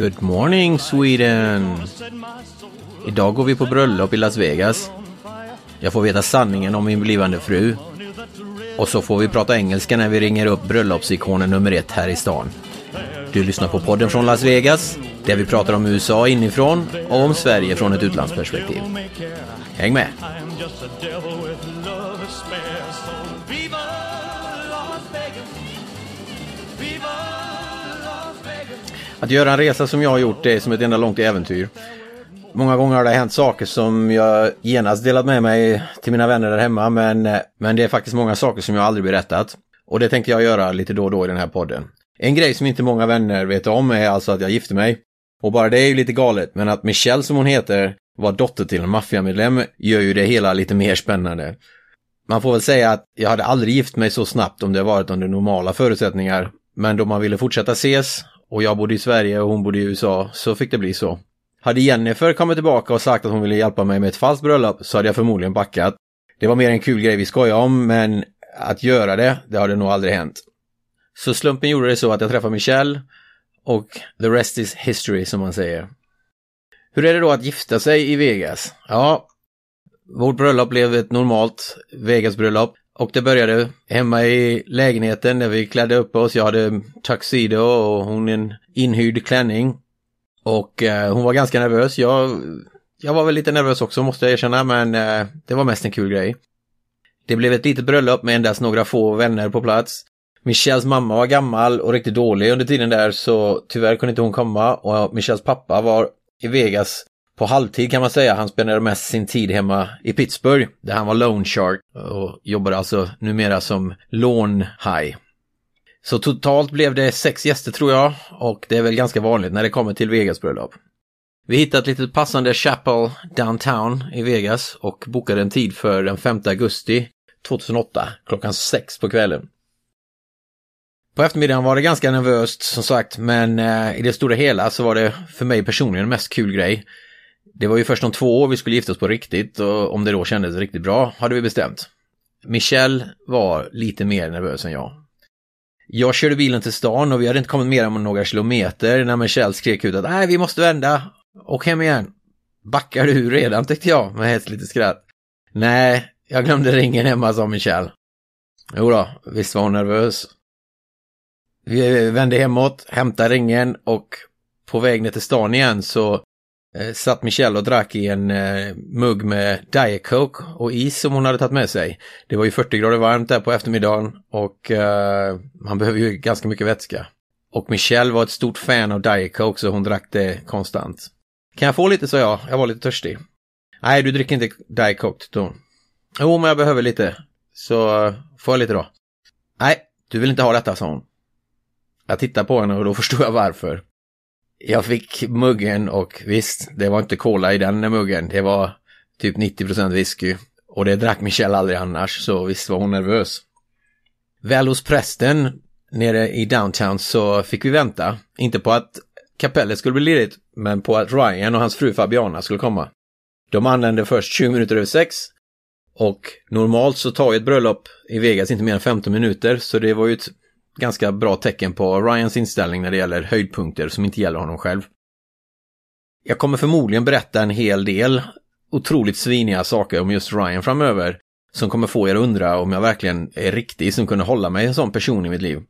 Good morning Sweden! Idag går vi på bröllop i Las Vegas. Jag får veta sanningen om min blivande fru. Och så får vi prata engelska när vi ringer upp bröllopsikonen nummer ett här i stan. Du lyssnar på podden från Las Vegas, där vi pratar om USA inifrån och om Sverige från ett utlandsperspektiv. Häng med! Att göra en resa som jag har gjort det är som ett enda långt äventyr. Många gånger har det hänt saker som jag genast delat med mig till mina vänner där hemma, men, men det är faktiskt många saker som jag aldrig berättat. Och det tänkte jag göra lite då och då i den här podden. En grej som inte många vänner vet om är alltså att jag gifte mig. Och bara det är ju lite galet, men att Michelle som hon heter var dotter till en maffiamedlem gör ju det hela lite mer spännande. Man får väl säga att jag hade aldrig gift mig så snabbt om det varit under normala förutsättningar. Men då man ville fortsätta ses och jag bodde i Sverige och hon bodde i USA så fick det bli så. Hade Jennifer kommit tillbaka och sagt att hon ville hjälpa mig med ett falskt bröllop så hade jag förmodligen backat. Det var mer en kul grej vi skojade om, men att göra det, det hade nog aldrig hänt. Så slumpen gjorde det så att jag träffade Michelle och the rest is history som man säger. Hur är det då att gifta sig i Vegas? Ja, vårt bröllop blev ett normalt Vegas-bröllop och det började hemma i lägenheten där vi klädde upp oss. Jag hade tuxedo och hon en inhyrd klänning. Och eh, hon var ganska nervös. Jag, jag var väl lite nervös också måste jag erkänna, men eh, det var mest en kul grej. Det blev ett litet bröllop med endast några få vänner på plats. Michelles mamma var gammal och riktigt dålig under tiden där så tyvärr kunde inte hon komma och Michelles pappa var i Vegas på halvtid kan man säga. Han spenderade mest sin tid hemma i Pittsburgh där han var loan shark och jobbade alltså numera som lånhaj. Så totalt blev det sex gäster tror jag och det är väl ganska vanligt när det kommer till Vegas bröllop. Vi hittade ett litet passande chapel downtown i Vegas och bokade en tid för den 5 augusti 2008 klockan sex på kvällen. På eftermiddagen var det ganska nervöst som sagt, men eh, i det stora hela så var det för mig personligen mest kul grej. Det var ju först om två år vi skulle gifta oss på riktigt och om det då kändes riktigt bra hade vi bestämt. Michelle var lite mer nervös än jag. Jag körde bilen till stan och vi hade inte kommit mer än några kilometer när Michelle skrek ut att nej, vi måste vända. Och hem igen. Backar du redan tyckte jag med ett litet skratt. Nej, jag glömde ringen hemma sa Michelle. Jo då, visst var hon nervös. Vi vände hemåt, hämtade ringen och på väg ner till stan igen så eh, satt Michelle och drack i en eh, mugg med Diet Coke och is som hon hade tagit med sig. Det var ju 40 grader varmt där på eftermiddagen och eh, man behöver ju ganska mycket vätska. Och Michelle var ett stort fan av Diet Coke så hon drack det konstant. Kan jag få lite, sa jag. Jag var lite törstig. Nej, du dricker inte Diet Coke, då. Jo, men jag behöver lite. Så eh, får jag lite då. Nej, du vill inte ha detta, sa hon. Jag tittade på henne och då förstod jag varför. Jag fick muggen och visst, det var inte cola i den muggen. Det var typ 90% whisky. Och det drack Michelle aldrig annars, så visst var hon nervös. Väl hos prästen nere i downtown så fick vi vänta. Inte på att kapellet skulle bli ledigt, men på att Ryan och hans fru Fabiana skulle komma. De anlände först 20 minuter över sex och normalt så tar ju ett bröllop i Vegas inte mer än 15 minuter, så det var ju ett ganska bra tecken på Ryans inställning när det gäller höjdpunkter som inte gäller honom själv. Jag kommer förmodligen berätta en hel del otroligt sviniga saker om just Ryan framöver som kommer få er att undra om jag verkligen är riktig som kunde hålla mig en sån person i mitt liv.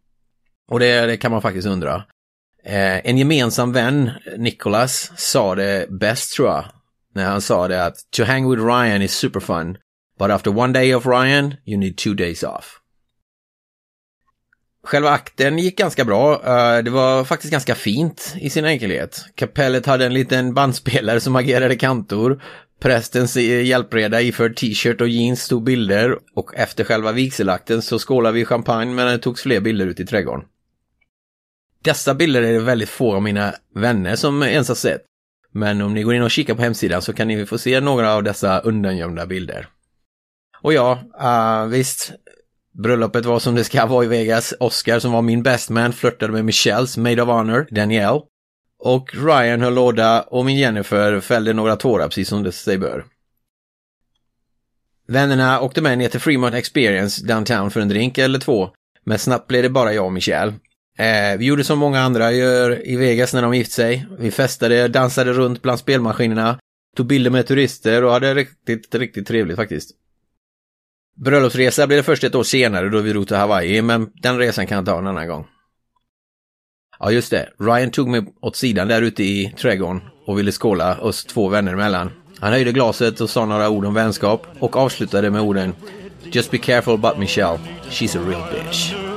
Och det, det kan man faktiskt undra. Eh, en gemensam vän, Nicholas, sa det bäst tror jag. När han sa det att to hang with Ryan is super fun. But after one day of Ryan, you need two days off. Själva akten gick ganska bra. Eh, det var faktiskt ganska fint i sin enkelhet. Kapellet hade en liten bandspelare som agerade kantor. Prästens hjälpreda iförd t-shirt och jeans tog bilder och efter själva vigselakten så skålade vi champagne men det togs fler bilder ut i trädgården. Dessa bilder är det väldigt få av mina vänner som ens har sett. Men om ni går in och kikar på hemsidan så kan ni få se några av dessa undangömda bilder. Och ja, uh, visst, bröllopet var som det ska vara i Vegas. Oscar som var min best man flörtade med Michelles Maid of Honor, Danielle. Och Ryan höll låda och min Jennifer fällde några tårar precis som det sig bör. Vännerna åkte med ner till Fremont Experience downtown för en drink eller två. Men snabbt blev det bara jag och Michelle. Eh, vi gjorde som många andra gör i Vegas när de gift sig. Vi festade, dansade runt bland spelmaskinerna, tog bilder med turister och hade riktigt, riktigt trevligt faktiskt. Bröllopsresa blev det först ett år senare då vi drog till Hawaii, men den resan kan jag ta en annan gång. Ja, just det. Ryan tog mig åt sidan där ute i trädgården och ville skåla oss två vänner emellan. Han höjde glaset och sa några ord om vänskap och avslutade med orden Just be careful about Michelle. She's a real bitch.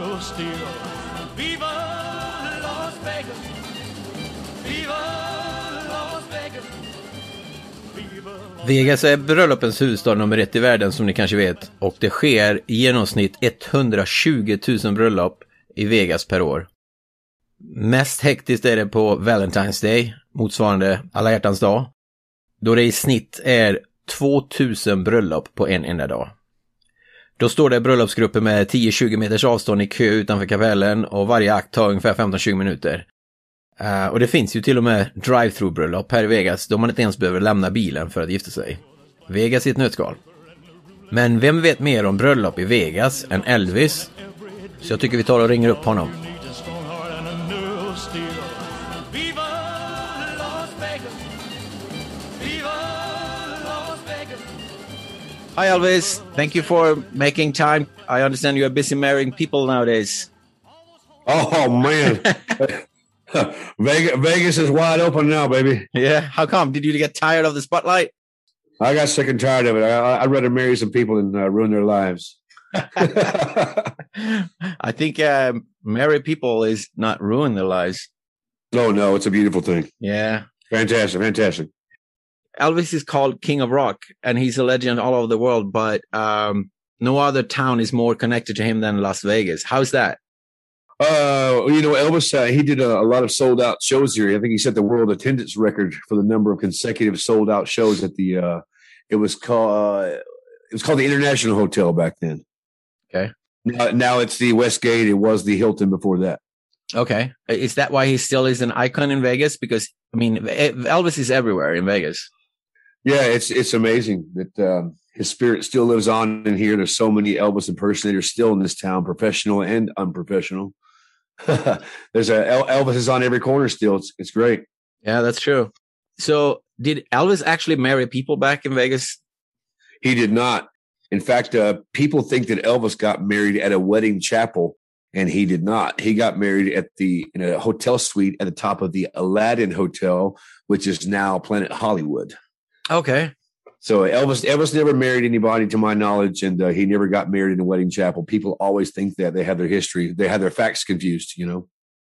Vegas är bröllopens huvudstad nummer ett i världen som ni kanske vet och det sker i genomsnitt 120 000 bröllop i Vegas per år. Mest hektiskt är det på Valentine's Day, motsvarande alla hjärtans dag, då det i snitt är 2000 bröllop på en enda dag. Då står det bröllopsgrupper med 10-20 meters avstånd i kö utanför kapellen och varje akt tar ungefär 15-20 minuter. Uh, och det finns ju till och med drive-through bröllop här i Vegas då man inte ens behöver lämna bilen för att gifta sig. Vegas i ett nötskal. Men vem vet mer om bröllop i Vegas än Elvis? Så jag tycker vi tar och ringer upp honom. Hi Elvis, thank you for making time. I understand you are busy marrying people nowadays. Oh man. Vegas, Vegas is wide open now, baby. Yeah. How come? Did you get tired of the spotlight? I got sick and tired of it. I, would rather marry some people than uh, ruin their lives. I think uh, marry people is not ruin their lives. No, no, it's a beautiful thing. Yeah. Fantastic, fantastic. Elvis is called King of Rock, and he's a legend all over the world. But um, no other town is more connected to him than Las Vegas. How's that? Uh, you know, Elvis, uh, he did a, a, lot of sold out shows here. I think he set the world attendance record for the number of consecutive sold out shows at the. Uh, it was called. Uh, it was called the International Hotel back then. Okay. Now, now it's the Westgate. It was the Hilton before that. Okay. Is that why he still is an icon in Vegas? Because I mean, Elvis is everywhere in Vegas. Yeah, it's it's amazing that um, his spirit still lives on in here. There's so many Elvis impersonators still in this town, professional and unprofessional. There's a Elvis is on every corner still. It's it's great. Yeah, that's true. So, did Elvis actually marry people back in Vegas? He did not. In fact, uh, people think that Elvis got married at a wedding chapel, and he did not. He got married at the in a hotel suite at the top of the Aladdin Hotel, which is now Planet Hollywood. Okay. So Elvis Elvis never married anybody to my knowledge, and uh, he never got married in a wedding chapel. People always think that they have their history, they have their facts confused. You know.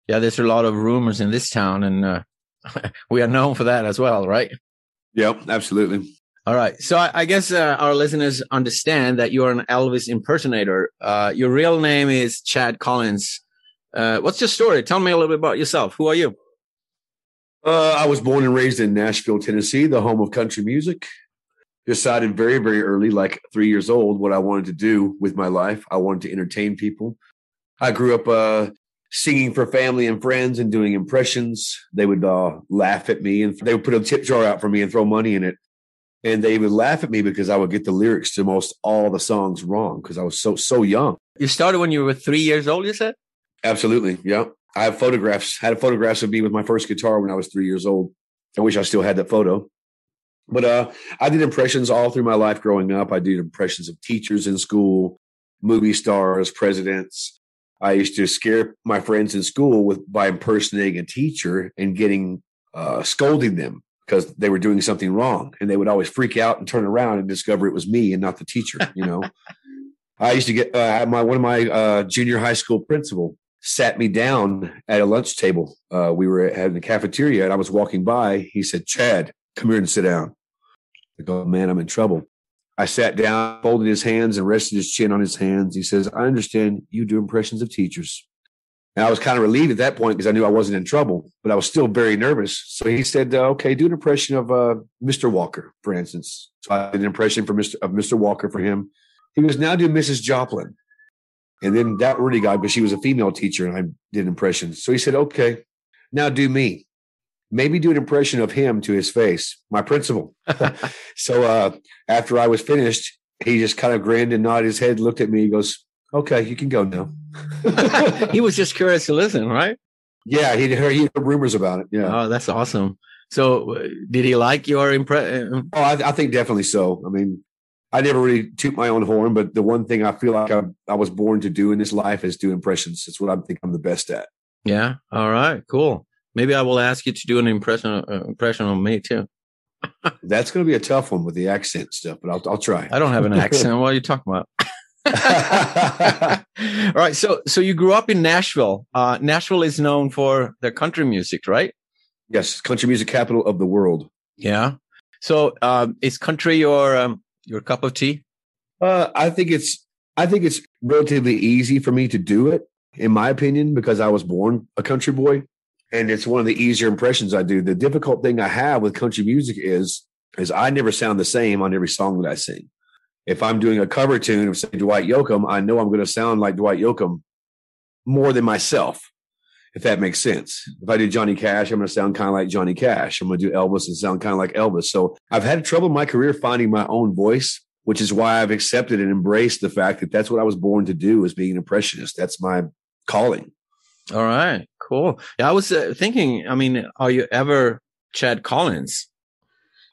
Yeah, there's a lot of rumors in this town, and uh, we are known for that as well, right? Yep, absolutely. All right. So I, I guess uh, our listeners understand that you're an Elvis impersonator. Uh, your real name is Chad Collins. Uh, what's your story? Tell me a little bit about yourself. Who are you? Uh, I was born and raised in Nashville, Tennessee, the home of country music decided very, very early, like three years old, what I wanted to do with my life. I wanted to entertain people. I grew up uh, singing for family and friends and doing impressions. They would uh, laugh at me and they would put a tip jar out for me and throw money in it. And they would laugh at me because I would get the lyrics to most all the songs wrong because I was so so young. You started when you were three years old, you said? Absolutely. Yeah. I have photographs. I had photographs of me with my first guitar when I was three years old. I wish I still had that photo. But uh, I did impressions all through my life growing up. I did impressions of teachers in school, movie stars, presidents. I used to scare my friends in school with by impersonating a teacher and getting uh, scolding them because they were doing something wrong, and they would always freak out and turn around and discover it was me and not the teacher. You know, I used to get uh, my one of my uh, junior high school principal sat me down at a lunch table. Uh, we were at the cafeteria, and I was walking by. He said, "Chad, come here and sit down." I go, man, I'm in trouble. I sat down, folded his hands, and rested his chin on his hands. He says, I understand you do impressions of teachers. And I was kind of relieved at that point because I knew I wasn't in trouble, but I was still very nervous. So he said, uh, "Okay, do an impression of uh, Mr. Walker, for instance." So I did an impression for Mr. of Mr. Walker for him. He goes, "Now do Mrs. Joplin." And then that really got because she was a female teacher, and I did impressions. So he said, "Okay, now do me." Maybe do an impression of him to his face, my principal. so uh, after I was finished, he just kind of grinned and nodded his head, looked at me. He goes, okay, you can go now. he was just curious to listen, right? Yeah, he heard, he heard rumors about it. Yeah. Oh, that's awesome. So, uh, did he like your impression? Uh, oh, I, I, think definitely so. I mean, I never really toot my own horn, but the one thing I feel like I, I was born to do in this life is do impressions. It's what I think I'm the best at. Yeah. All right. Cool. Maybe I will ask you to do an impression uh, impression on me too. That's going to be a tough one with the accent stuff, but I'll, I'll try. I don't have an accent. what are you talking about? All right. So, so you grew up in Nashville. Uh, Nashville is known for their country music, right? Yes, country music capital of the world. Yeah. So, um, is country your um, your cup of tea? Uh, I think it's I think it's relatively easy for me to do it, in my opinion, because I was born a country boy, and it's one of the easier impressions I do. The difficult thing I have with country music is is I never sound the same on every song that I sing if I'm doing a cover tune of say Dwight Yoakam, I know I'm going to sound like Dwight Yoakam more than myself, if that makes sense. If I do Johnny Cash, I'm going to sound kind of like Johnny Cash. I'm going to do Elvis and sound kind of like Elvis. So I've had trouble in my career finding my own voice, which is why I've accepted and embraced the fact that that's what I was born to do is being an impressionist. That's my calling. All right, cool. Yeah, I was uh, thinking, I mean, are you ever Chad Collins?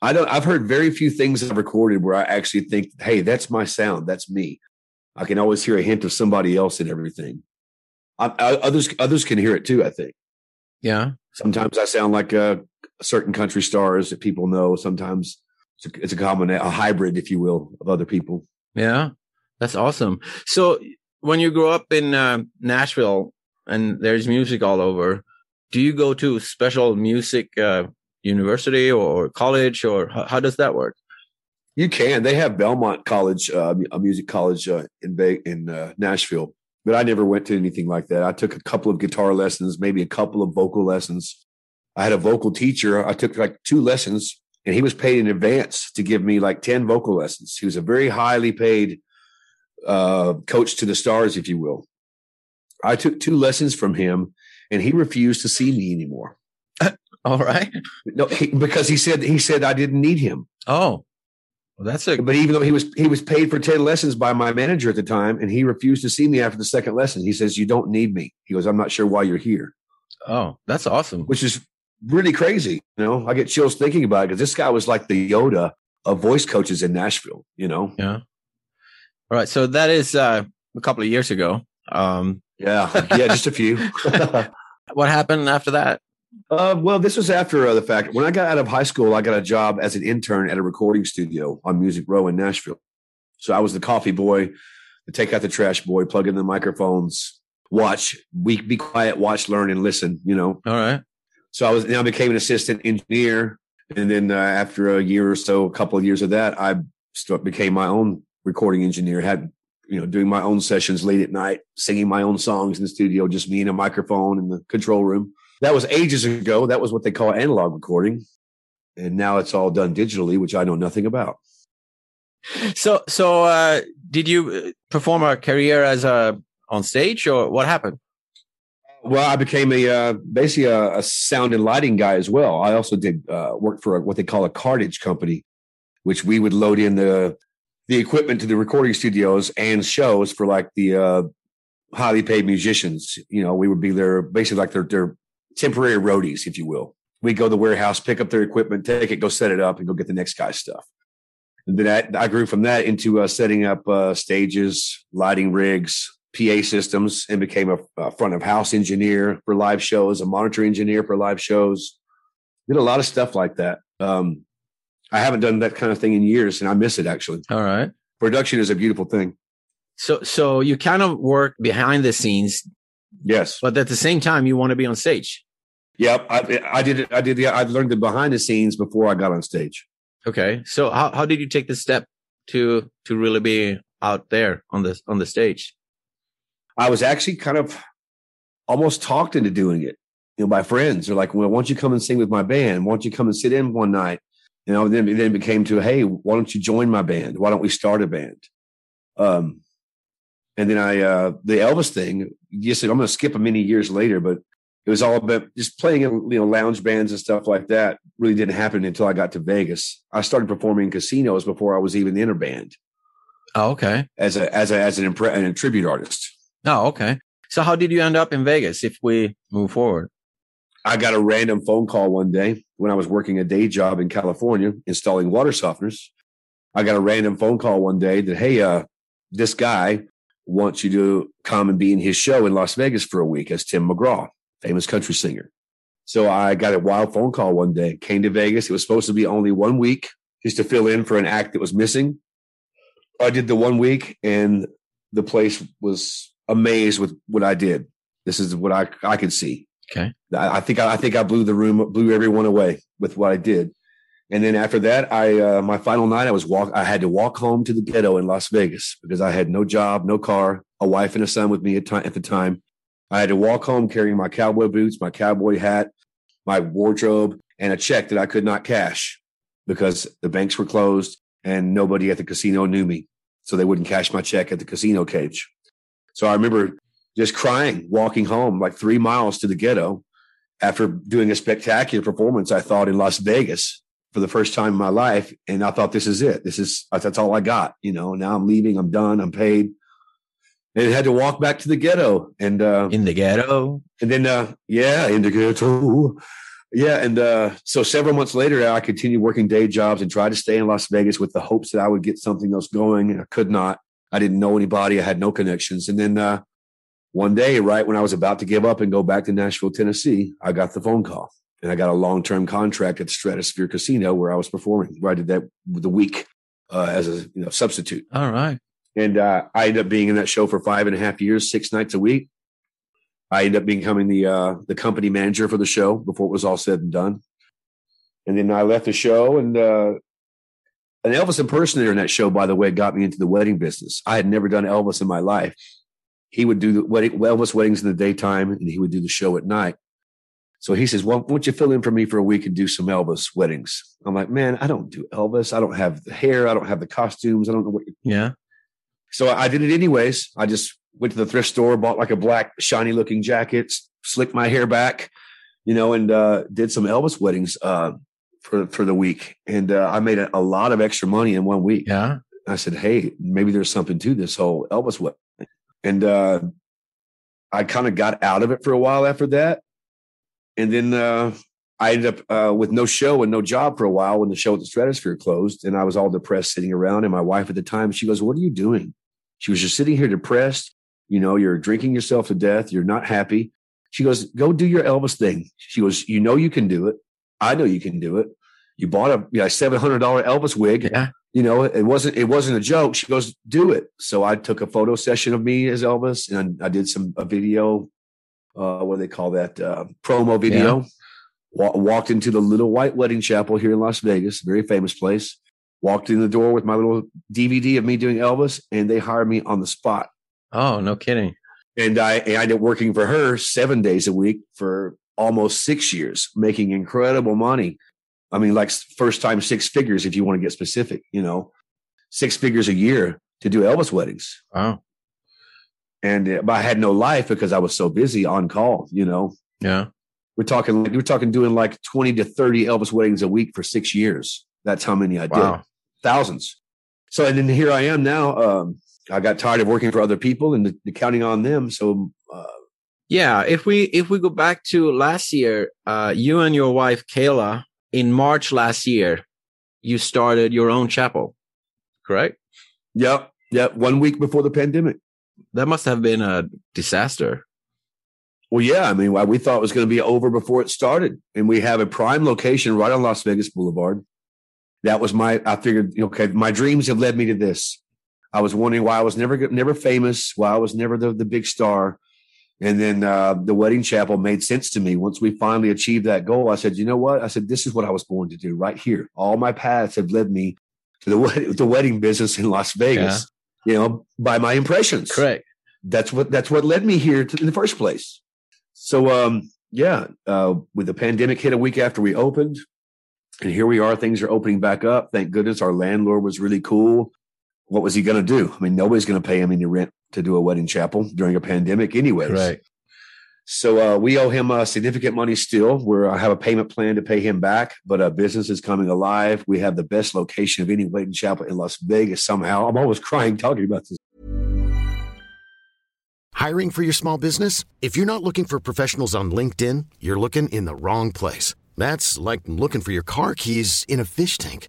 I don't. I've heard very few things I've recorded where I actually think, "Hey, that's my sound. That's me." I can always hear a hint of somebody else in everything. I, I, others others can hear it too. I think. Yeah. Sometimes I sound like a, a certain country stars that people know. Sometimes it's a, it's a common a hybrid, if you will, of other people. Yeah, that's awesome. So when you grow up in uh, Nashville and there's music all over, do you go to special music uh, university or college, or how, does that work? You can. They have Belmont College, uh, a music college uh, in in uh, Nashville, but I never went to anything like that. I took a couple of guitar lessons, maybe a couple of vocal lessons. I had a vocal teacher. I took like two lessons, and he was paid in advance to give me like ten vocal lessons. He was a very highly paid uh, coach to the stars, if you will. I took two lessons from him, and he refused to see me anymore. All right. No, he, because he said he said I didn't need him. Oh, well, that's a. But even though he was he was paid for ten lessons by my manager at the time, and he refused to see me after the second lesson. He says, "You don't need me." He goes, "I'm not sure why you're here." Oh, that's awesome. Which is really crazy. You know, I get chills thinking about it because this guy was like the Yoda of voice coaches in Nashville. You know. Yeah. All right. So that is uh, a couple of years ago. Um, yeah. Yeah. just a few. what happened after that? Uh, well, this was after uh, the fact. When I got out of high school, I got a job as an intern at a recording studio on Music Row in Nashville. So I was the coffee boy, the take out the trash boy, plug in the microphones, watch, we be quiet, watch, learn, and listen. You know. All right. So I was now became an assistant engineer, and then uh, after a year or so, a couple of years of that, I became my own recording engineer. Had you know doing my own sessions late at night, singing my own songs in the studio, just me and a microphone in the control room that was ages ago. That was what they call analog recording. And now it's all done digitally, which I know nothing about. So, so uh, did you uh, perform a career as a on stage, or what happened? Well, I became a uh, basically a, a, sound and lighting guy as well. I also did uh, work for a, what they call a cartage company, which we would load in the the equipment to the recording studios and shows for like the uh, highly paid musicians. You know, we would be there basically like their their temporary roadies, if you will. We go to the warehouse, pick up their equipment, take it, go set it up, and go get the next guy's stuff. And then I, I grew from that into uh, setting up uh, stages, lighting rigs, PA systems, and became a, a, front of house engineer for live shows, a monitor engineer for live shows. Did a lot of stuff like that. Um, I haven't done that kind of thing in years, and I miss it actually. All right. Production is a beautiful thing. So, so you kind of work behind the scenes, yes, but at the same time, you want to be on stage. Yep, I, I did it. I did the. I learned the behind the scenes before I got on stage. Okay. So how, how did you take the step to to really be out there on the on the stage? I was actually kind of almost talked into doing it. You know, by friends. They're like, "Well, why don't you come and sing with my band? Why don't you come and sit in one night?" You know, then then it became to, "Hey, why don't you join my band? Why don't we start a band?" Um, and then I uh the Elvis thing. Yes, I'm going to skip a many years later, but it was all about just playing in you know lounge bands and stuff like that. Really didn't happen until I got to Vegas. I started performing in casinos before I was even in a band. Oh, okay. As a as a as an, impre- an tribute artist. Oh, okay. So how did you end up in Vegas? If we move forward, I got a random phone call one day when I was working a day job in California installing water softeners. I got a random phone call one day that hey, uh, this guy wants you to come and be in his show in Las Vegas for a week as Tim McGraw famous country singer. So I got a wild phone call one day, came to Vegas. It was supposed to be only one week just to fill in for an act that was missing. I did the one week and the place was amazed with what I did. This is what I, I could see. Okay. I, I think, I, I think I blew the room, blew everyone away with what I did. And then after that, I, uh, my final night, I was walk, I had to walk home to the ghetto in Las Vegas because I had no job, no car, a wife and a son with me at, at the time. I had to walk home carrying my cowboy boots, my cowboy hat, my wardrobe, and a check that I could not cash because the banks were closed and nobody at the casino knew me. So they wouldn't cash my check at the casino cage. So I remember just crying, walking home like three miles to the ghetto after doing a spectacular performance, I thought in Las Vegas for the first time in my life. And I thought, this is it. This is, that's all I got. You know, now I'm leaving. I'm done. I'm paid and had to walk back to the ghetto and uh, in the ghetto and then uh, yeah in the ghetto yeah and uh, so several months later i continued working day jobs and tried to stay in las vegas with the hopes that i would get something else going and i could not i didn't know anybody i had no connections and then uh, one day right when i was about to give up and go back to nashville tennessee i got the phone call and i got a long-term contract at stratosphere casino where i was performing where i did that the week uh, as a you know, substitute all right and uh, I ended up being in that show for five and a half years, six nights a week. I ended up becoming the uh, the company manager for the show before it was all said and done. And then I left the show, and uh, an Elvis impersonator in that show, by the way, got me into the wedding business. I had never done Elvis in my life. He would do the wedding, Elvis weddings in the daytime, and he would do the show at night. So he says, "Well, won't you fill in for me for a week and do some Elvis weddings?" I'm like, "Man, I don't do Elvis. I don't have the hair. I don't have the costumes. I don't know what." Yeah. So I did it anyways. I just went to the thrift store, bought like a black shiny looking jacket, slicked my hair back, you know, and uh, did some Elvis weddings uh, for for the week, and uh, I made a, a, lot of extra money in one week. Yeah, I said, hey, maybe there's something to this whole Elvis wedding, and uh, I kind of got out of it for a while after that, and then uh, I ended up uh, with no show and no job for a while when the show at the Stratosphere closed, and I was all depressed sitting around. And my wife at the time, she goes, "What are you doing?" She was just sitting here depressed. You know, you're drinking yourself to death. You're not happy. She goes, "Go do your Elvis thing." She goes, "You know you can do it. I know you can do it. You bought a you know, seven hundred dollar Elvis wig. Yeah. You know, it wasn't it wasn't a joke." She goes, "Do it." So I took a photo session of me as Elvis, and I did some a video. Uh, what do they call that? Uh, promo video. Yeah walked into the little white wedding chapel here in Las Vegas, very famous place. Walked in the door with my little DVD of me doing Elvis, and they hired me on the spot. Oh, no kidding! And I, I ended up working for her seven days a week for almost six years, making incredible money. I mean, like first time six figures, if you want to get specific, you know, six figures a year to do Elvis weddings. Wow. And uh, but I had no life because I was so busy on call, you know. Yeah. We're talking like we're talking doing like 20 to 30 Elvis weddings a week for six years. That's how many I wow. did. Thousands. So and then here I am now. Um, I got tired of working for other people and the, the counting on them. So uh, yeah, if we if we go back to last year, uh, you and your wife Kayla in March last year, you started your own chapel, correct? Yep, yep. One week before the pandemic. That must have been a disaster. Well, yeah. I mean, we thought it was going to be over before it started. And we have a prime location right on Las Vegas Boulevard. That was my, I figured, okay, my dreams have led me to this. I was wondering why I was never, never famous, why I was never the, the big star. And then uh, the wedding chapel made sense to me. Once we finally achieved that goal, I said, you know what? I said, this is what I was born to do right here. All my paths have led me to the, the wedding business in Las Vegas, yeah. you know, by my impressions. Correct. That's what, that's what led me here to, in the first place. So, um, yeah, uh, with the pandemic hit a week after we opened, and here we are, things are opening back up. Thank goodness our landlord was really cool. What was he going to do? I mean, nobody's going to pay him any rent to do a wedding chapel during a pandemic, anyways. Right. So uh, we owe him uh, significant money still. We I have a payment plan to pay him back, but uh, business is coming alive. We have the best location of any wedding chapel in Las Vegas. Somehow, I'm always crying talking about this. Hiring for your small business? If you're not looking for professionals on LinkedIn, you're looking in the wrong place. That's like looking for your car keys in a fish tank.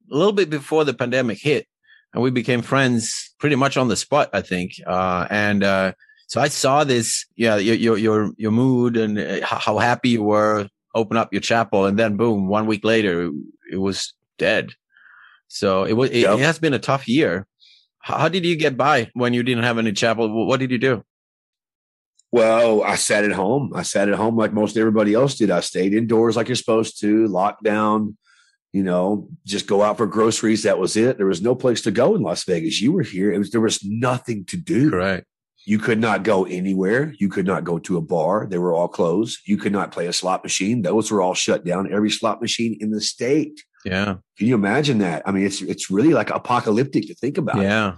a little bit before the pandemic hit and we became friends pretty much on the spot, I think. Uh, and, uh, so I saw this, yeah, your, your, your, your mood and uh, how happy you were open up your chapel. And then boom, one week later, it was dead. So it was, it, yep. it has been a tough year. How did you get by when you didn't have any chapel? What did you do? Well, I sat at home. I sat at home like most everybody else did. I stayed indoors like you're supposed to, lockdown, you know, just go out for groceries. That was it. There was no place to go in Las Vegas. You were here. It was there was nothing to do. Right. You could not go anywhere. You could not go to a bar. They were all closed. You could not play a slot machine. Those were all shut down. Every slot machine in the state. Yeah. Can you imagine that? I mean, it's it's really like apocalyptic to think about. Yeah.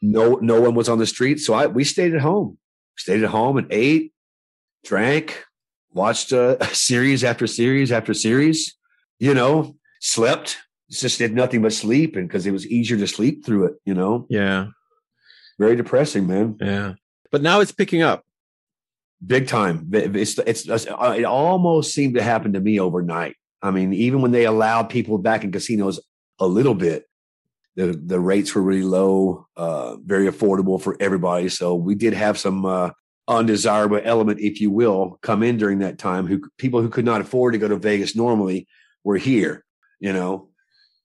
No, no one was on the street. So I we stayed at home. Stayed at home and ate, drank, watched uh, series after series after series. You know, slept. Just did nothing but sleep, and because it was easier to sleep through it. You know. Yeah. Very depressing, man. Yeah but now it's picking up big time. It's, it's, it's uh, it almost seemed to happen to me overnight. I mean, even when they allowed people back in casinos a little bit, the the rates were really low, uh, very affordable for everybody. So we did have some uh, undesirable element, if you will, come in during that time. Who people who could not afford to go to Vegas normally were here. You know,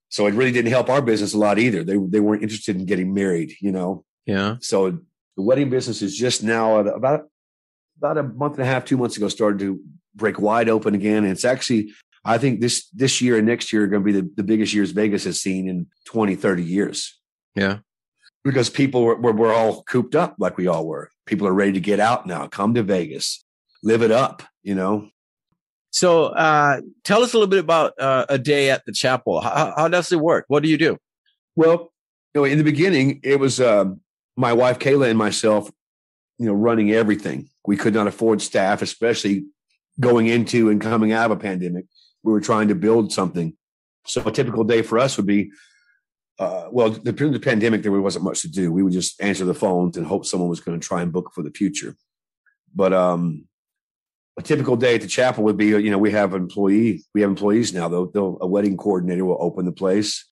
so it really didn't help our business a lot either. They they weren't interested in getting married. You know. Yeah. So the wedding business is just now about about a month and a half, two months ago, started to break wide open again. And it's actually, I think this this year and next year are going to be the, the biggest years Vegas has seen in 20, 30 years. Yeah. Because people were, were, were all cooped up like we all were. People are ready to get out now, come to Vegas, live it up, you know. So uh, tell us a little bit about uh, a day at the chapel. How, how, does it work? What do you do? Well, you know, in the beginning, it was um, my wife Kayla and myself, you know, running everything. We could not afford staff, especially going into and coming out of a pandemic. We were trying to build something. So a typical day for us would be, uh, well, during the pandemic, there wasn't much to do. We would just answer the phones and hope someone was going to try and book for the future. But um, a typical day at the chapel would be, you know, we have employee, we have employees now. Though, they'll, a wedding coordinator will open the place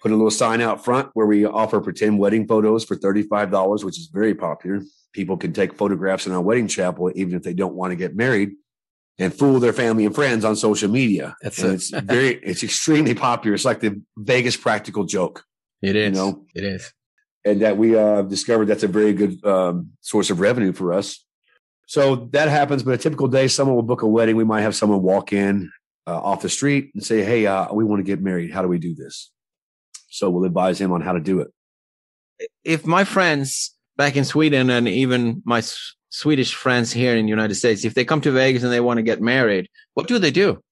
put a little sign out front where we offer pretend wedding photos for $35, which is very popular. People can take photographs in our wedding chapel, even if they don't want to get married and fool their family and friends on social media. That's and it's very, it's extremely popular. It's like the Vegas practical joke. It is. You know? It is. And that we uh, discovered that's a very good um, source of revenue for us. So that happens, but a typical day, someone will book a wedding. We might have someone walk in uh, off the street and say, Hey, uh, we want to get married. How do we do this? So we'll advise him on how to do it. If my friends back in Sweden and even my Swedish friends here in the United States, if they come to Vegas and they want to get married, what do they do?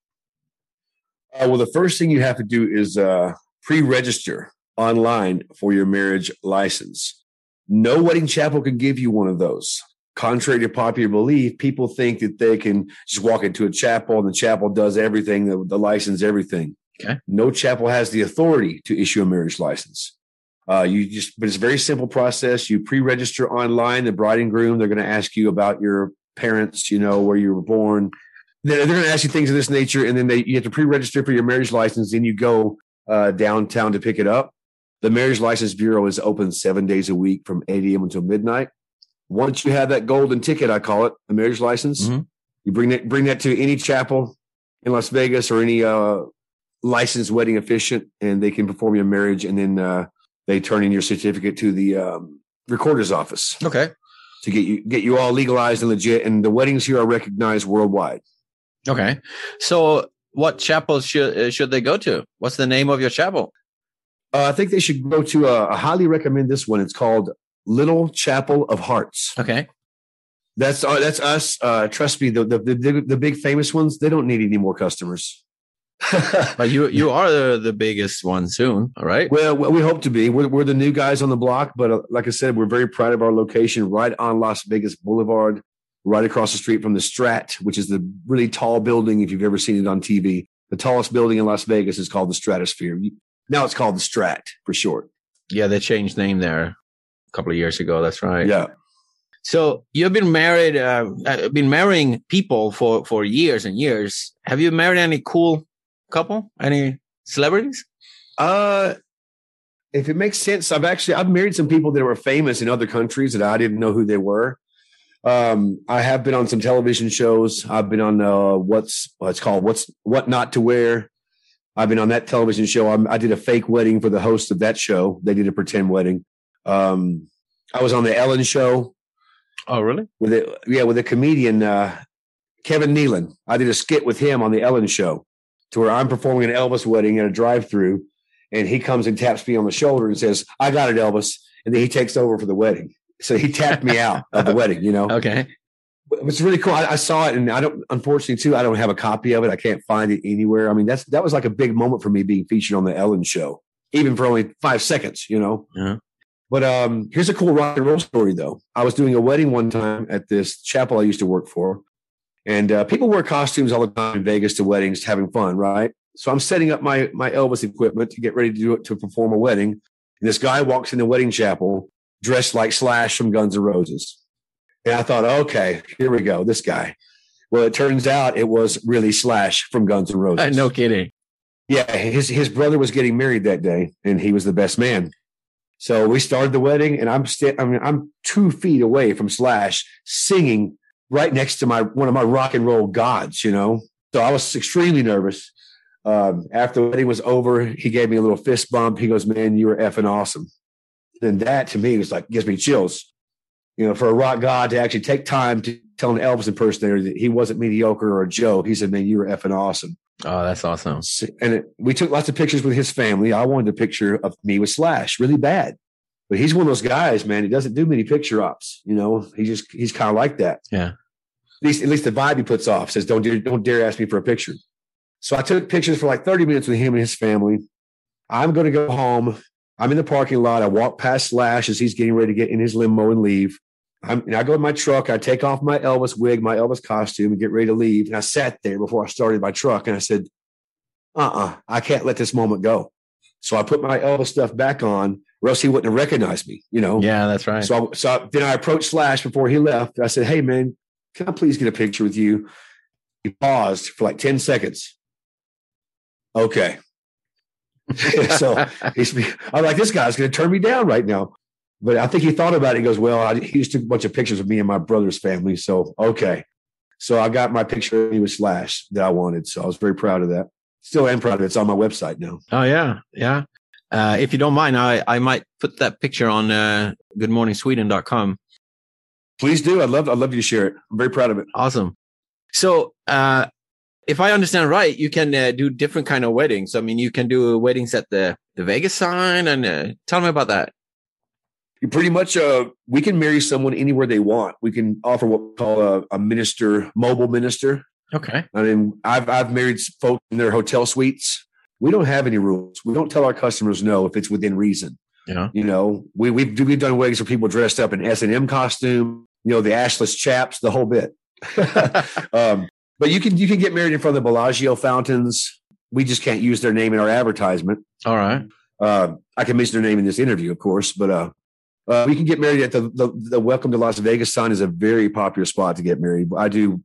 Uh, well, the first thing you have to do is uh, pre-register online for your marriage license. No wedding chapel can give you one of those. Contrary to popular belief, people think that they can just walk into a chapel and the chapel does everything, the, the license, everything. Okay. No chapel has the authority to issue a marriage license. Uh, you just, but it's a very simple process. You pre-register online. The bride and groom, they're going to ask you about your parents, you know, where you were born. They're, they're going to ask you things of this nature, and then they you have to pre-register for your marriage license. Then you go uh, downtown to pick it up. The marriage license bureau is open seven days a week from 8 a.m. until midnight. Once you have that golden ticket, I call it the marriage license. Mhm. You bring that bring that to any chapel in Las Vegas or any uh, licensed wedding officiant, and they can perform your marriage. And then uh, they turn in your certificate to the um, recorder's office Okay. to get you get you all legalized and legit. And the weddings here are recognized worldwide. Okay. So, what chapel should uh, should they go to? What's the name of your chapel? Uh, I think they should go to. Uh, I highly recommend this one. It's called Little Chapel of Hearts. Okay. That's uh, that's us. Uh, trust me, the, the the the big famous ones they don't need any more customers. But you you are the, the biggest one soon. All right. well, we hope to be. We're, we're the new guys on the block, but uh, like I said, we're very proud of our location right on Las Vegas Boulevard, right across the street from the Strat, which is the really tall building. If you've ever seen it on TV, the tallest building in Las Vegas is called the Stratosphere. Now it's called the Strat for short. Yeah, they changed name there couple of years ago. That's right. Yeah. So you've been married, uh, uh, been marrying people for for years and years. Have you married any cool couple? Any celebrities? Uh, if it makes sense, I've actually I've married some people that were famous in other countries that I didn't know who they were. Um, I have been on some television shows. I've been on uh, what's what's called what's what not to wear. I've been on that television show. I'm, I did a fake wedding for the host of that show. They did a pretend wedding. Um, I was on the Ellen show Oh, really? with it. Yeah, with a comedian uh, Kevin Nealon. I did a skit with him on the Ellen show, to where I'm performing an Elvis wedding at a drive-through, and he comes and taps me on the shoulder and says, "I got it, Elvis," and then he takes over for the wedding. So he tapped me out of the wedding. You know, Okay. it was really cool. I, I saw it, and I don't. Unfortunately, too, I don't have a copy of it. I can't find it anywhere. I mean, that's that was like a big moment for me being featured on the Ellen show, even for only five seconds. You know. Yeah. But um, here's a cool rock and roll story, though. I was doing a wedding one time at this chapel I used to work for, and uh, people wear costumes all the time in Vegas to weddings, having fun, right? So I'm setting up my my Elvis equipment to get ready to do it to perform a wedding. And this guy walks in the wedding chapel dressed like Slash from Guns N' Roses. And I thought, okay, here we go, this guy. Well, it turns out it was really Slash from Guns N' Roses. Uh, no kidding. Yeah, his his brother was getting married that day, and he was the best man. So we started the wedding, and I'm sta- I mean, I'm two feet away from Slash, singing right next to my one of my rock and roll gods. You know, so I was extremely nervous. Um, after the wedding was over, he gave me a little fist bump. He goes, "Man, you were effing awesome." And that to me was like gives me chills. You know, for a rock god to actually take time to tell an Elvis impersonator that he wasn't mediocre or a joke, he said, "Man, you were effing awesome." Oh, that's awesome. and it, we took lots of pictures with his family. I wanted a picture of me with Slash, really bad. But he's one of those guys, man. He doesn't do many picture ops. You know, he just he's kind of like that. Yeah. At least, at least the vibe he puts off says, "Don't dare, don't dare ask me for a picture." So I took pictures for like thirty minutes with him and his family. I'm going to go home. I'm in the parking lot. I walk past Slash as he's getting ready to get in his limo and leave. I'm, and I go in my truck. I take off my Elvis wig, my Elvis costume, and get ready to leave. And I sat there before I started my truck, and I said, "Uh-uh, I can't let this moment go." So I put my Elvis stuff back on, or else he wouldn't have recognized me. You know. Yeah, that's right. So, I, so I- then I approached Slash before he left. I said, "Hey, man, can I please get a picture with you?" He paused for like ten seconds. Okay. so he's, I'm like, this guy's going to turn me down right now. But I think he thought about it. He goes, well, I, he just took a bunch of pictures of me and my brother's family. So, okay. So I got my picture me with Slash that I wanted. So I was very proud of that. Still am proud of it. It's on my website now. Oh yeah, yeah. Uh, if you don't mind, I, I might put that picture on uh, goodmorningsweden.com. Please do. I'd love, I'd love you to share it. I'm very proud of it. Awesome. So, uh, if I understand right, you can uh, do different kind of weddings. I mean, you can do weddings at the the Vegas sign, and uh, tell me about that. Pretty much, uh, we can marry someone anywhere they want. We can offer what we call a, a minister, mobile minister. Okay. I mean, I've I've married folks in their hotel suites. We don't have any rules. We don't tell our customers no if it's within reason. Yeah. You know, we we've we've done weddings where people dressed up in S and M costume. You know, the ashless chaps, the whole bit. um, but you can you can get married in front of the Bellagio fountains. We just can't use their name in our advertisement. All right. Uh, I can mention their name in this interview, of course, but uh, uh, we can get married at the, the the Welcome to Las Vegas sign is a very popular spot to get married. I do,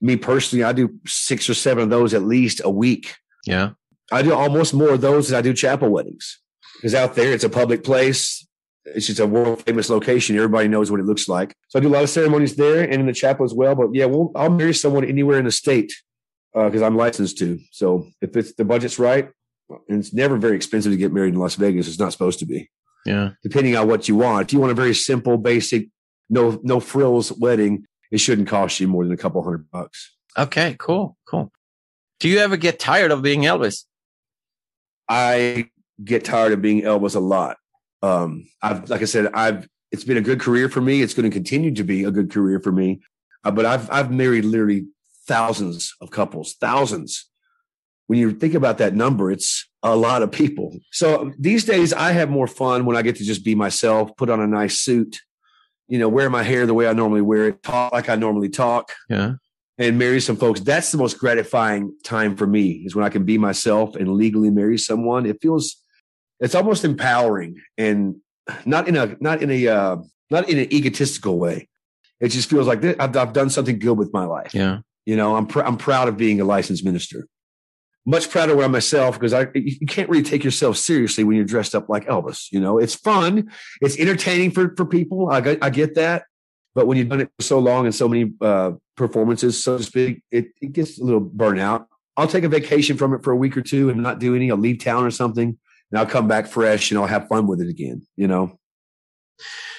me personally, I do six or seven of those at least a week. Yeah. I do almost more of those than I do chapel weddings because out there it's a public place. It's just a world famous location. Everybody knows what it looks like. So I do a lot of ceremonies there and in the chapel as well. But yeah, we'll, I'll marry someone anywhere in the state because uh, I'm licensed to. So if it's the budget's right, and it's never very expensive to get married in Las Vegas. It's not supposed to be. Yeah. Depending on what you want. If you want a very simple, basic, no no frills wedding, it shouldn't cost you more than a couple hundred bucks. Okay. Cool. Cool. Do you ever get tired of being Elvis? I get tired of being Elvis a lot. Um, I've, like I said, I've, it's been a good career for me. It's going to continue to be a good career for me. Uh, but I've, I've married literally thousands of couples, thousands. When you think about that number, it's a lot of people. So these days I have more fun when I get to just be myself, put on a nice suit, you know, wear my hair the way I normally wear it, talk like I normally talk. Yeah. And marry some folks. That's the most gratifying time for me is when I can be myself and legally marry someone. It feels it's almost empowering and not in a not in a uh, not in an egotistical way. It just feels like this, I've, I've done something good with my life. Yeah. You know, I'm pr- I'm proud of being a licensed minister. Much prouder of myself because I you can't really take yourself seriously when you're dressed up like Elvis. You know, it's fun, it's entertaining for for people. I I get that, but when you've done it for so long and so many uh, performances, so to speak, it it gets a little burnout. I'll take a vacation from it for a week or two and not do any. I'll leave town or something and I'll come back fresh and I'll have fun with it again, you know?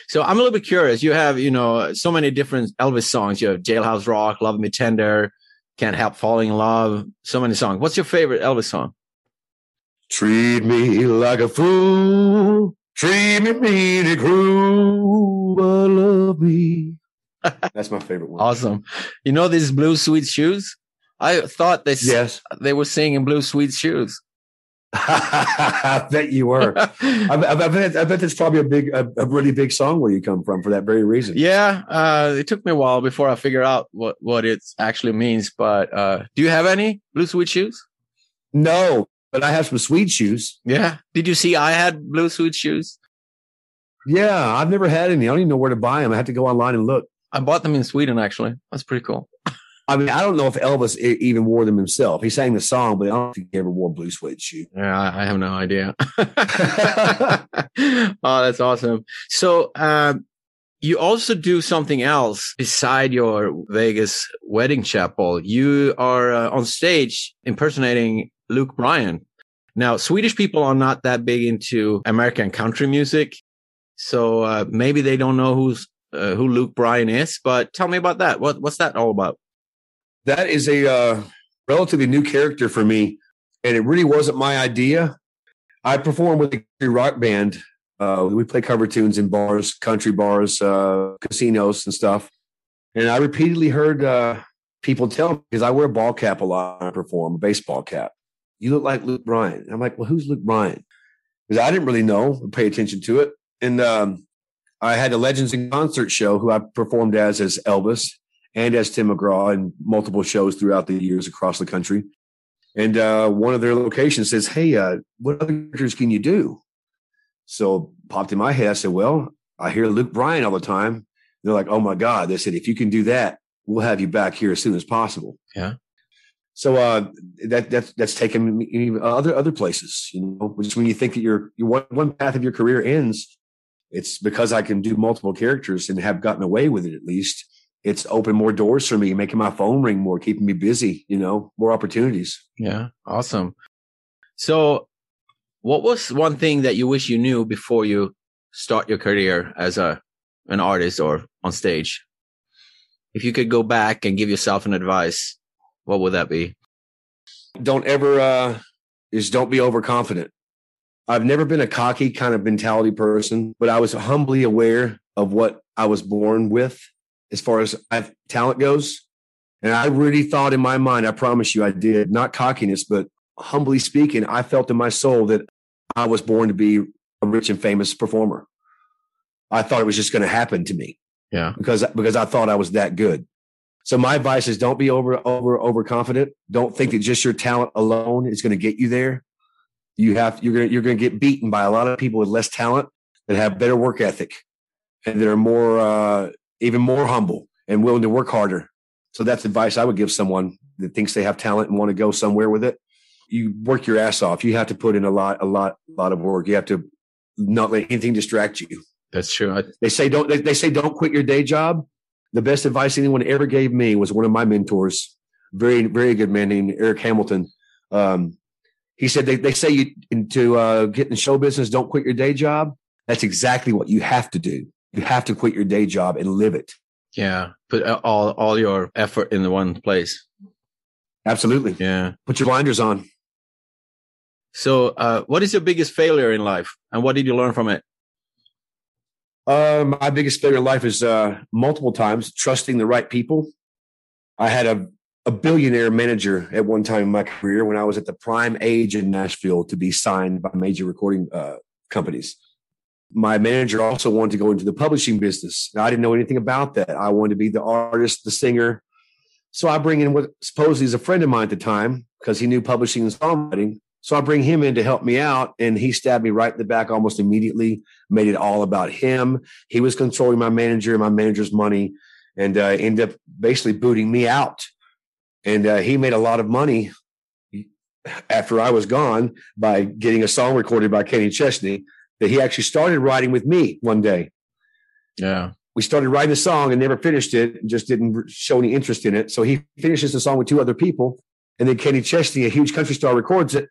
So I'm a little bit curious. You have, you know, so many different Elvis songs. You have Jailhouse Rock, Love Me Tender, Can't Help Falling in Love, so many songs. What's your favorite Elvis song? Treat me like a fool, treat me mean and cruel, but love me. That's my favorite one. Awesome. You know these blue suede shoes? I thought they yes they were singing blue suede shoes. I bet you were. I, I, I, bet, I bet that's probably a big, a, a, really big song where you come from for that very reason. Yeah, uh, it took me a while before I figured out what what it actually means. But uh, do you have any blue suede shoes? No, but I have some suede shoes. Yeah. Did you see I had blue suede shoes? Yeah, I've never had any. I don't even know where to buy them. I had to go online and look. I bought them in Sweden, actually. That's pretty cool. I mean, I don't know if Elvis even wore them himself. He sang the song, but I don't think he ever wore blue suede shoes. Yeah, I have no idea. oh, that's awesome. So, um, you also do something else beside your Vegas wedding chapel. You are uh, on stage impersonating Luke Bryan. Now, Swedish people are not that big into American country music. So, uh, maybe they don't know who's, uh, who Luke Bryan is, but tell me about that. What, what's that all about? That is a uh, relatively new character for me, and it really wasn't my idea. I perform with a rock band. Uh, we play cover tunes in bars, country bars, uh, casinos, and stuff. And I repeatedly heard uh, people tell me because I wear a ball cap a lot when I perform, a baseball cap. You look like Luke Bryan. I'm like, well, who's Luke Bryan? Because I didn't really know, pay attention to it. And um, I had a Legends in Concert show who I performed as as Elvis and as Tim McGraw in multiple shows throughout the years across the country. And uh, one of their locations says, Hey, uh, what other characters can you do? So popped in my head. I said, Well, I hear Luke Bryan all the time. They're like, Oh my God. They said, If you can do that, we'll have you back here as soon as possible. Yeah. So uh, that that's that's taken me other other places, you know. Just when you think that your your one, one path of your career ends, it's because I can do multiple characters and have gotten away with it at least it's opened more doors for me, making my phone ring more, keeping me busy, you know, more opportunities. Yeah. Awesome. So what was one thing that you wish you knew before you start your career as a an artist or on stage? If you could go back and give yourself an advice, what would that be? Don't ever uh is don't be overconfident. I've never been a cocky kind of mentality person, but I was humbly aware of what I was born with as far as talent goes. And I really thought in my mind, I promise you I did, not cockiness, but humbly speaking, I felt in my soul that I was born to be a rich and famous performer. I thought it was just going to happen to me. Yeah. Because because I thought I was that good. So my advice is don't be over over overconfident. Don't think that just your talent alone is going to get you there. You have you're going you're going to get beaten by a lot of people with less talent that have better work ethic and that are more uh, even more humble and willing to work harder. So that's advice I would give someone that thinks they have talent and want to go somewhere with it. You work your ass off. You have to put in a lot, a lot, a lot of work. You have to not let anything distract you. That's true. I, they say don't. They, they say don't quit your day job. The best advice anyone ever gave me was one of my mentors, very very good man named Eric Hamilton. Um, he said they, they say you to uh, get in show business, don't quit your day job. That's exactly what you have to do. You have to quit your day job and live it. Yeah, put all all your effort in the one place. Absolutely. Yeah. Put your blinders on. So, uh, what is your biggest failure in life, and what did you learn from it? Uh, my biggest failure in life is uh, multiple times trusting the right people. I had a, a billionaire manager at one time in my career when I was at the prime age in Nashville to be signed by major recording uh, companies. My manager also wanted to go into the publishing business. I didn't know anything about that. I wanted to be the artist, the singer. So I bring in what supposedly is a friend of mine at the time because he knew publishing and songwriting. So I bring him in to help me out, and he stabbed me right in the back almost immediately. Made it all about him. He was controlling my manager and my manager's money, and uh, ended up basically booting me out. And uh, he made a lot of money after I was gone by getting a song recorded by Kenny Chesney that he actually started writing with me one day. Yeah. We started writing the song and never finished it, just didn't show any interest in it. So he finishes the song with two other people. And then Kenny Chesney, a huge country star, records it.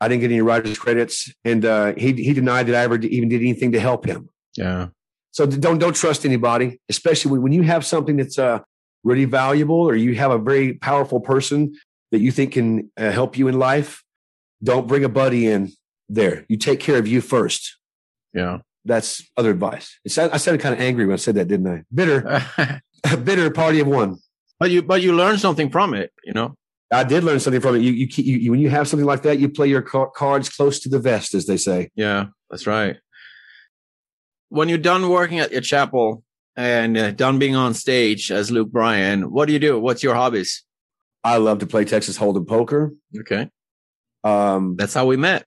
I didn't get any writers credits, and uh, he he denied that I ever even did anything to help him. Yeah. So don't don't trust anybody, especially when, when you have something that's uh, really valuable, or you have a very powerful person that you think can uh, help you in life. Don't bring a buddy in there. You take care of you first. Yeah. That's other advice. It's, I sounded kind of angry when I said that, didn't I? Bitter, bitter party of one. But you, but you learn something from it, you know. I did learn something from it. You, you, you, when you have something like that, you play your cards close to the vest, as they say. Yeah, that's right. When you're done working at your chapel and uh, done being on stage as Luke Bryan, what do you do? What's your hobbies? I love to play Texas Hold'em poker. Okay, um, that's how we met.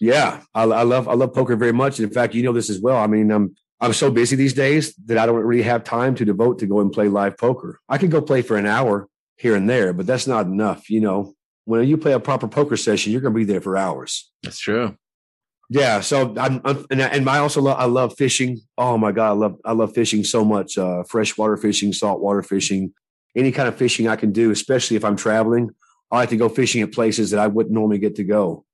Yeah, I, I love I love poker very much. And in fact, you know this as well. I mean, I'm I'm so busy these days that I don't really have time to devote to go and play live poker. I can go play for an hour here and there, but that's not enough. You know, when you play a proper poker session, you're going to be there for hours. That's true. Yeah. So I'm, I'm and, I, and I also love, I love fishing. Oh my God. I love, I love fishing so much. Uh, freshwater fishing, saltwater fishing, any kind of fishing I can do, especially if I'm traveling. I like to go fishing at places that I wouldn't normally get to go.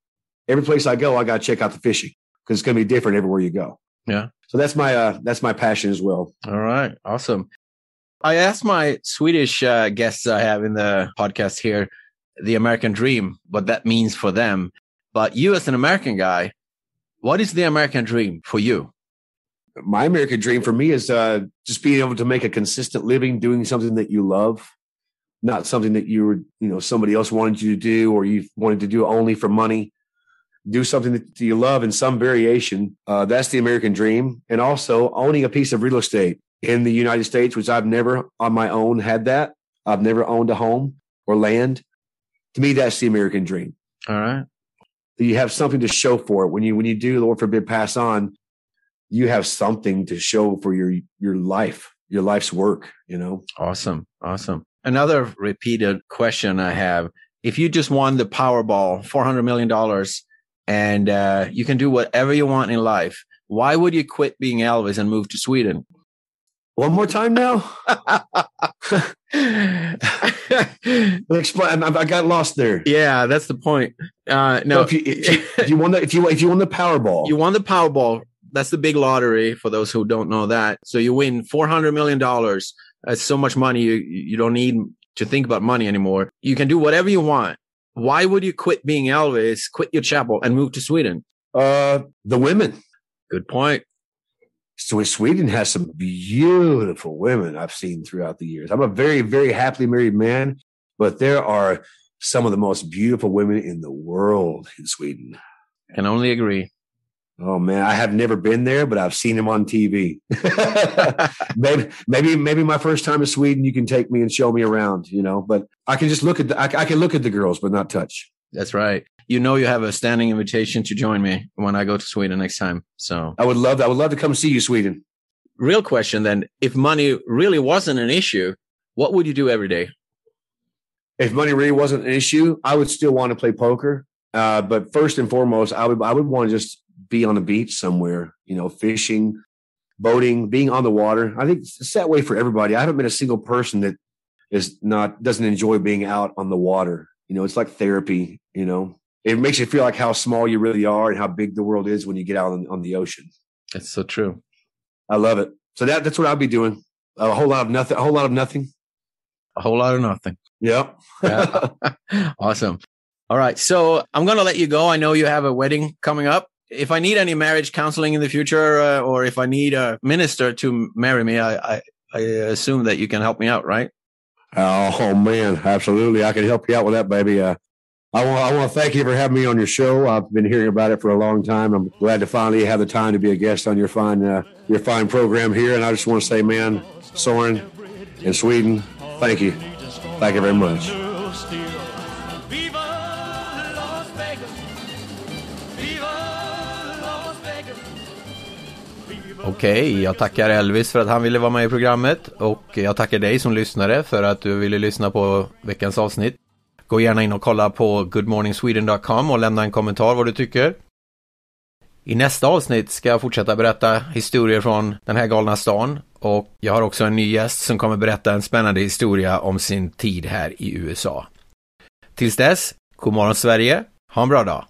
Every place I go, I got to check out the fishing because it's going to be different everywhere you go. Yeah. So that's my, uh, that's my passion as well. All right. Awesome. I asked my Swedish uh, guests I have in the podcast here the American dream, what that means for them. But you, as an American guy, what is the American dream for you? My American dream for me is uh, just being able to make a consistent living doing something that you love, not something that you were, you know, somebody else wanted you to do or you wanted to do only for money. Do something that you love in some variation. Uh, that's the American dream. And also owning a piece of real estate in the United States, which I've never on my own had that. I've never owned a home or land. To me, that's the American dream. All right. You have something to show for it. When you when you do, Lord forbid, pass on, you have something to show for your your life, your life's work, you know. Awesome. Awesome. Another repeated question I have. If you just won the Powerball, $400 million, and uh, you can do whatever you want in life, why would you quit being Elvis and move to Sweden? One more time now. Explain. I got lost there. Yeah, that's the point. Uh, no, so if, you, if, you, if you won the if you if you won the Powerball, you won the Powerball. That's the big lottery for those who don't know that. So you win four hundred million dollars. That's so much money. You you don't need to think about money anymore. You can do whatever you want. Why would you quit being Elvis, quit your chapel, and move to Sweden? Uh, the women. Good point. So Sweden has some beautiful women I've seen throughout the years. I'm a very, very happily married man, but there are some of the most beautiful women in the world in Sweden. I can only agree. Oh man, I have never been there, but I've seen him on TV. maybe, maybe, maybe my first time in Sweden, you can take me and show me around, you know. But I can just look at the, I, I can look at the girls, but not touch. That's right. You know, you have a standing invitation to join me when I go to Sweden next time. So I would love, I would love to come see you, Sweden. Real question then: If money really wasn't an issue, what would you do every day? If money really wasn't an issue, I would still want to play poker. Uh, but first and foremost, I would I would want to just be on the beach somewhere, you know, fishing, boating, being on the water. I think it's that way for everybody. I haven't been a single person that is not doesn't enjoy being out on the water. You know, it's like therapy. You know, it makes you feel like how small you really are and how big the world is when you get out on, on the ocean. That's so true. I love it. So that that's what I'll be doing. A whole lot of nothing. A whole lot of nothing. A whole lot of nothing. Yep. yeah. awesome. All right. So I'm going to let you go. I know you have a wedding coming up if I need any marriage counseling in the future, uh, or if I need a minister to marry me, I, I, I assume that you can help me out, right? Oh man, absolutely. I can help you out with that, baby. Uh, I want I want to thank you for having me on your show. I've been hearing about it for a long time. I'm glad to finally have the time to be a guest on your fine uh, your fine program here. And I just want to say, man, Soren in Sweden, thank you, thank you very much. Okej, okay, jag tackar Elvis för att han ville vara med i programmet och jag tackar dig som lyssnare för att du ville lyssna på veckans avsnitt. Gå gärna in och kolla på goodmorningsweden.com och lämna en kommentar vad du tycker. I nästa avsnitt ska jag fortsätta berätta historier från den här galna stan och jag har också en ny gäst som kommer berätta en spännande historia om sin tid här i USA. Tills dess, god morgon Sverige, ha en bra dag!